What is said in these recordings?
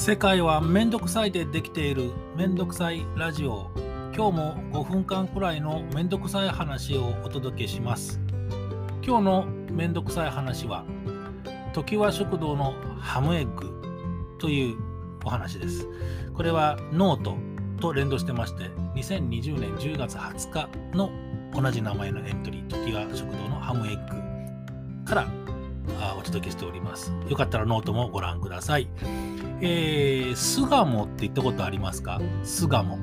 世界はめんどくさいでできているめんどくさいラジオ。今日も5分間くらいのめんどくさい話をお届けします。今日のめんどくさい話はときわ食堂のハムエッグというお話です。これはノートと連動してまして2020年10月20日の同じ名前のエントリーときわ食堂のハムエッグからお届けしております。よかったらノートもご覧ください。えー、巣鴨って行ったことありますか？巣鴨。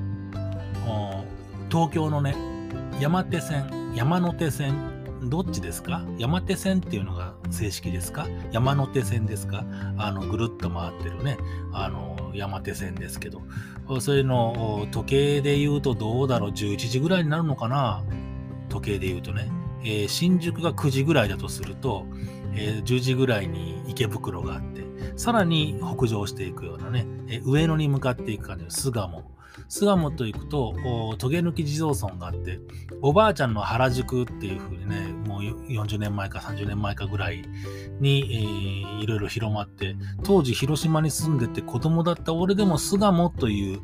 東京のね、山手線、山手線、どっちですか？山手線っていうのが正式ですか？山手線ですか？あの、ぐるっと回ってるね、あの、山手線ですけど、それの時計で言うとどうだろう ?11 時ぐらいになるのかな？時計で言うとね。えー、新宿が9時ぐらいだとすると、えー、10時ぐらいに池袋があって、さらに北上していくようなね、え上野に向かっていく感じの巣鴨。巣鴨と行くと、トゲ抜き地蔵村があって、おばあちゃんの原宿っていう風にね、もう40年前か30年前かぐらいに、えー、いろいろ広まって、当時広島に住んでて子供だった俺でも巣鴨という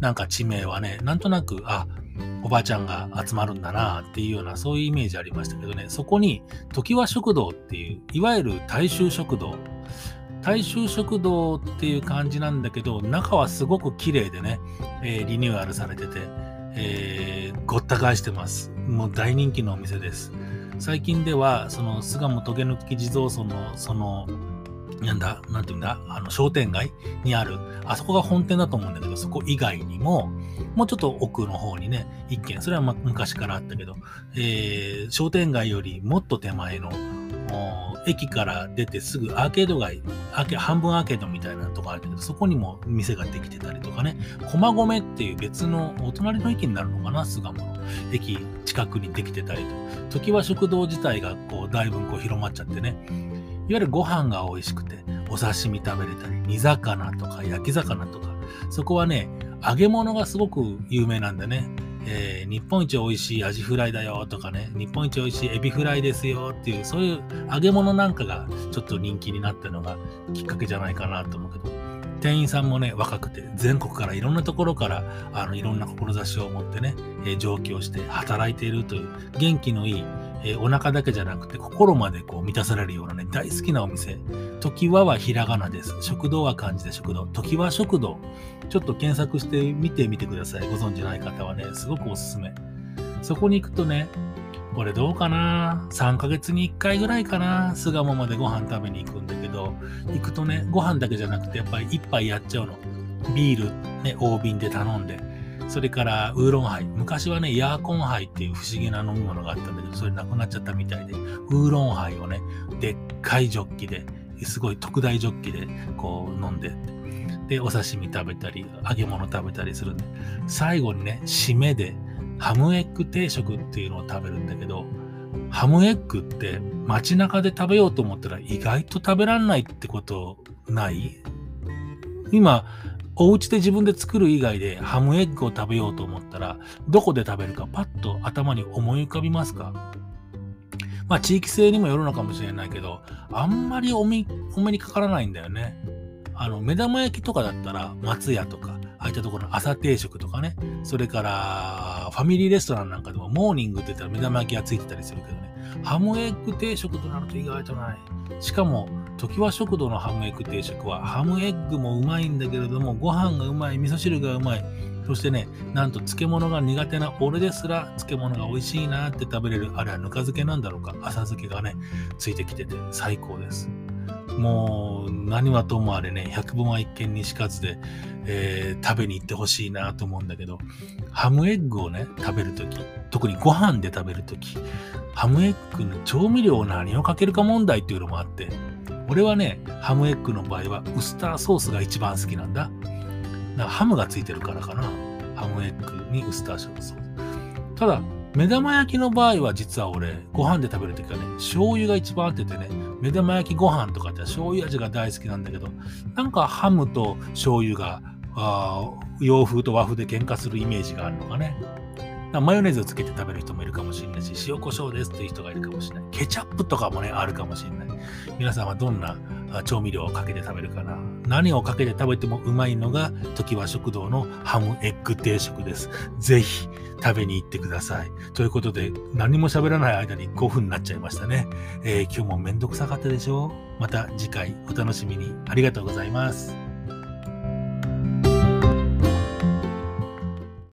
なんか地名はね、なんとなく、あ、おばあちゃんが集まるんだなっていうようなそういうイメージありましたけどね、そこに常盤食堂っていう、いわゆる大衆食堂、大衆食堂っていう感じなんだけど、中はすごく綺麗でね、えー、リニューアルされてて、えー、ごった返してます。もう大人気のお店です。最近では、その巣鴨トゲ抜き地蔵村の、その、なんだ、なんていうんだ、あの商店街にある、あそこが本店だと思うんだけど、そこ以外にも、もうちょっと奥の方にね、一軒、それは昔からあったけど、えー、商店街よりもっと手前の駅から出てすぐアーケード街、アーケ半分アーケードみたいなとこあるけど、そこにも店ができてたりとかね、駒込っていう別のお隣の駅になるのかな、巣鴨の駅近くにできてたりと、時は食堂自体がこうだいぶこう広まっちゃってね、いわゆるご飯が美味しくて、お刺身食べれたり、煮魚とか焼き魚とか、そこはね、揚げ物がすごく有名なんでね、えー、日本一美味しいアジフライだよとかね、日本一美味しいエビフライですよっていう、そういう揚げ物なんかがちょっと人気になったのがきっかけじゃないかなと思うけど、店員さんもね、若くて、全国からいろんなところから、あの、いろんな志を持ってね、えー、上京して働いているという、元気のいい、えー、お腹だけじゃなくて、心までこう満たされるようなね、大好きなお店。時ははひらがなです。食堂は漢字で食堂。時は食堂。ちょっと検索してみてみてください。ご存知ない方はね、すごくおすすめ。そこに行くとね、これどうかな ?3 ヶ月に1回ぐらいかな巣鴨までご飯食べに行くんだけど、行くとね、ご飯だけじゃなくて、やっぱり1杯やっちゃうの。ビール、ね、大瓶で頼んで。それからウーロンハイ。昔はね、ヤーコンハイっていう不思議な飲み物があったんだけど、それなくなっちゃったみたいで、ウーロンハイをね、でっかいジョッキで、すごい特大ジョッキでこう飲んで、で、お刺身食べたり、揚げ物食べたりするんで、最後にね、締めで、ハムエッグ定食っていうのを食べるんだけど、ハムエッグって街中で食べようと思ったら意外と食べらんないってことない？今、お家で自分で作る以外でハムエッグを食べようと思ったら、どこで食べるかパッと頭に思い浮かびますか？まあ地域性にもよるのかもしれないけど、あんまりお目お目にかからないんだよね。あの、目玉焼きとかだったら松屋とか、ああいったところの朝定食とかね、それからファミリーレストランなんかでもモーニングって言ったら目玉焼きがついてたりするけどね、ハムエッグ定食となると意外とない。しかも、時は食堂のハムエッグ定食は、ハムエッグもうまいんだけれども、ご飯がうまい、味噌汁がうまい。そしてね、なんと漬物が苦手な俺ですら漬物が美味しいなって食べれる、あれはぬか漬けなんだろうか、浅漬けがね、ついてきてて最高です。もう何はともあれね、百聞は一見にしかずで、えー、食べに行ってほしいなと思うんだけど、ハムエッグをね、食べるとき、特にご飯で食べるとき、ハムエッグの調味料を何をかけるか問題っていうのもあって、俺はね、ハムエッグの場合はウスターソースが一番好きなんだ。だハムがついてるからかな。ハムエッグにウスターソース。ただ、目玉焼きの場合は実は俺、ご飯で食べるときはね、醤油が一番合っててね、目玉焼きご飯とかって醤油味が大好きなんだけど、なんかハムと醤油が、あ洋風と和風で喧嘩するイメージがあるのかね。マヨネーズをつけて食べる人もいるかもしれないし、塩コショウですっていう人がいるかもしれない。ケチャップとかもね、あるかもしれない。皆さんはどんな調味料をかけて食べるかな何をかけて食べてもうまいのが、時は食堂のハムエッグ定食です。ぜひ食べに行ってください。ということで、何も喋らない間に5分になっちゃいましたね。えー、今日もめんどくさかったでしょう？また次回お楽しみに。ありがとうございます。